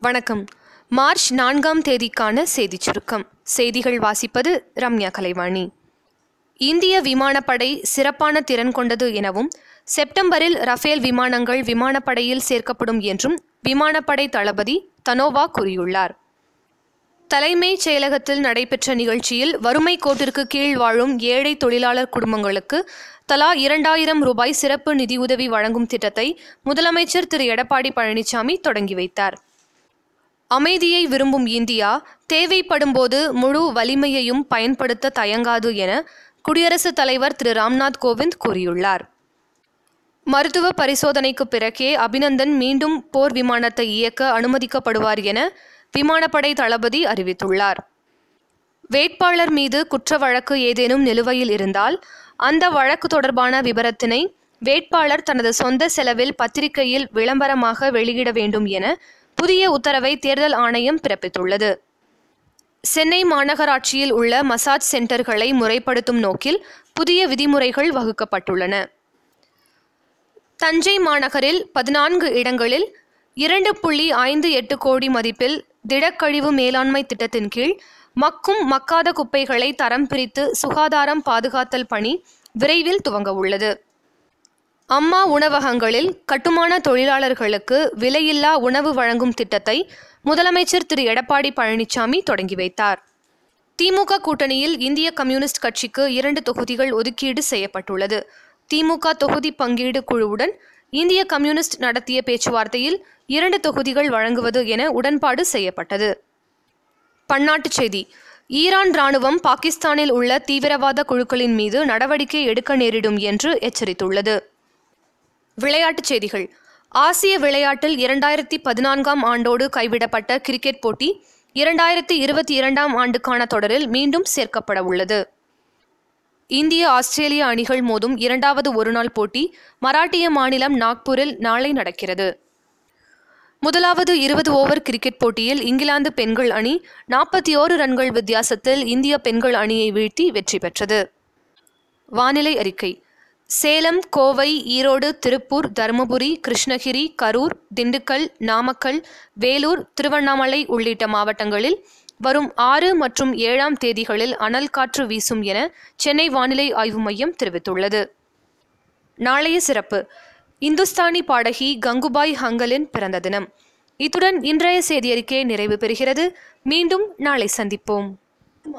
வணக்கம். மார்ச் நான்காம் தேதிக்கான செய்திச் சுருக்கம். செய்திகள் வாசிப்பது ரம்யா கலைவாணி. இந்திய விமானப்படை சிறப்பான திறன் கொண்டது எனவும் செப்டம்பரில் ரஃபேல் விமானங்கள் விமானப்படையில் சேர்க்கப்படும் என்றும் விமானப்படை தளபதி தனோவா கூறியுள்ளார். தலைமைச் செயலகத்தில் நடைபெற்ற நிகழ்ச்சியில் வறுமை கோட்டிற்கு கீழ் வாழும் ஏழை தொழிலாளர் குடும்பங்களுக்கு தலா இரண்டாயிரம் ரூபாய் சிறப்பு நிதியுதவி வழங்கும் திட்டத்தை முதலமைச்சர் திரு. எடப்பாடி பழனிசாமி தொடங்கி வைத்தார். அமைதியை விரும்பும் இந்தியா தேவைப்படும்போது முழு வலிமையையும் பயன்படுத்த தயங்காது என குடியரசுத் தலைவர் திரு ராம்நாத் கோவிந்த் கூறியுள்ளார். மருத்துவ பரிசோதனைக்கு பிறகே அபிநந்தன் மீண்டும் போர் விமானத்தை இயக்க அனுமதிக்கப்படுவார் என விமானப்படை தளபதி அறிவித்துள்ளார். வேட்பாளர் மீது குற்ற வழக்கு ஏதேனும் நிலுவையில் இருந்தால் அந்த வழக்கு தொடர்பான விபரத்தினை வேட்பாளர் தனது சொந்த செலவில் பத்திரிகையில் விளம்பரமாக வெளியிட வேண்டும் என புதிய உத்தரவை தேர்தல் ஆணையம் பிறப்பித்துள்ளது. சென்னை மாநகராட்சியில் உள்ள மசாஜ் சென்டர்களை முறைப்படுத்தும் நோக்கில் புதிய விதிமுறைகள் வகுக்கப்பட்டுள்ளன. தஞ்சை மாநகரில் பதினான்கு இடங்களில் இரண்டு புள்ளி ஐந்து எட்டு கோடி மதிப்பில் திடக்கழிவு மேலாண்மை திட்டத்தின் கீழ் மக்கும் மக்காத குப்பைகளை தரம் பிரித்து சுகாதாரம் பாதுகாத்தல் பணி விரைவில் துவங்க உள்ளது. அம்மா உணவகங்களில் கட்டுமான தொழிலாளர்களுக்கு விலையில்லா உணவு வழங்கும் திட்டத்தை முதலமைச்சர் திரு. எடப்பாடி பழனிசாமி தொடங்கி வைத்தார். திமுக கூட்டணியில் இந்திய கம்யூனிஸ்ட் கட்சிக்கு இரண்டு தொகுதிகள் ஒதுக்கீடு செய்யப்பட்டுள்ளது. திமுக தொகுதி பங்கீடு குழுவுடன் இந்திய கம்யூனிஸ்ட் நடத்திய பேச்சுவார்த்தையில் இரண்டு தொகுதிகள் வழங்குவது என உடன்பாடு செய்யப்பட்டது. பன்னாட்டுச் செய்தி. ஈரான் ராணுவம் பாகிஸ்தானில் உள்ள தீவிரவாத குழுக்களின் மீது நடவடிக்கை எடுக்க நேரிடும் என்று எச்சரித்துள்ளது. விளையாட்டுச் செய்திகள். ஆசிய விளையாட்டில் இரண்டாயிரத்தி பதினான்காம் ஆண்டோடு கைவிடப்பட்ட கிரிக்கெட் போட்டி இரண்டாயிரத்தி இருபத்தி இரண்டாம் ஆண்டுக்கான தொடரில் மீண்டும் சேர்க்கப்பட உள்ளது. இந்திய ஆஸ்திரேலிய அணிகள் மோதும் இரண்டாவது ஒருநாள் போட்டி மராட்டிய மாநிலம் நாக்பூரில் நாளை நடக்கிறது. முதலாவது இருபது ஓவர் கிரிக்கெட் போட்டியில் இங்கிலாந்து பெண்கள் அணி நாற்பத்தி ஓரு ரன்கள் வித்தியாசத்தில் இந்திய பெண்கள் அணியை வீழ்த்தி வெற்றி பெற்றது. வானிலை அறிக்கை. சேலம் கோவை ஈரோடு திருப்பூர் தருமபுரி கிருஷ்ணகிரி கரூர் திண்டுக்கல் நாமக்கல் வேலூர் திருவண்ணாமலை உள்ளிட்ட மாவட்டங்களில் வரும் ஆறு மற்றும் ஏழாம் தேதிகளில் அனல் காற்று வீசும் என சென்னை வானிலை ஆய்வு மையம் தெரிவித்துள்ளது. நாளைய சிறப்பு. இந்துஸ்தானி பாடகி கங்குபாய் ஹங்கலின் பிறந்த தினம். இத்துடன் இன்றைய செய்தியறிக்கை நிறைவு பெறுகிறது. மீண்டும் நாளை சந்திப்போம்.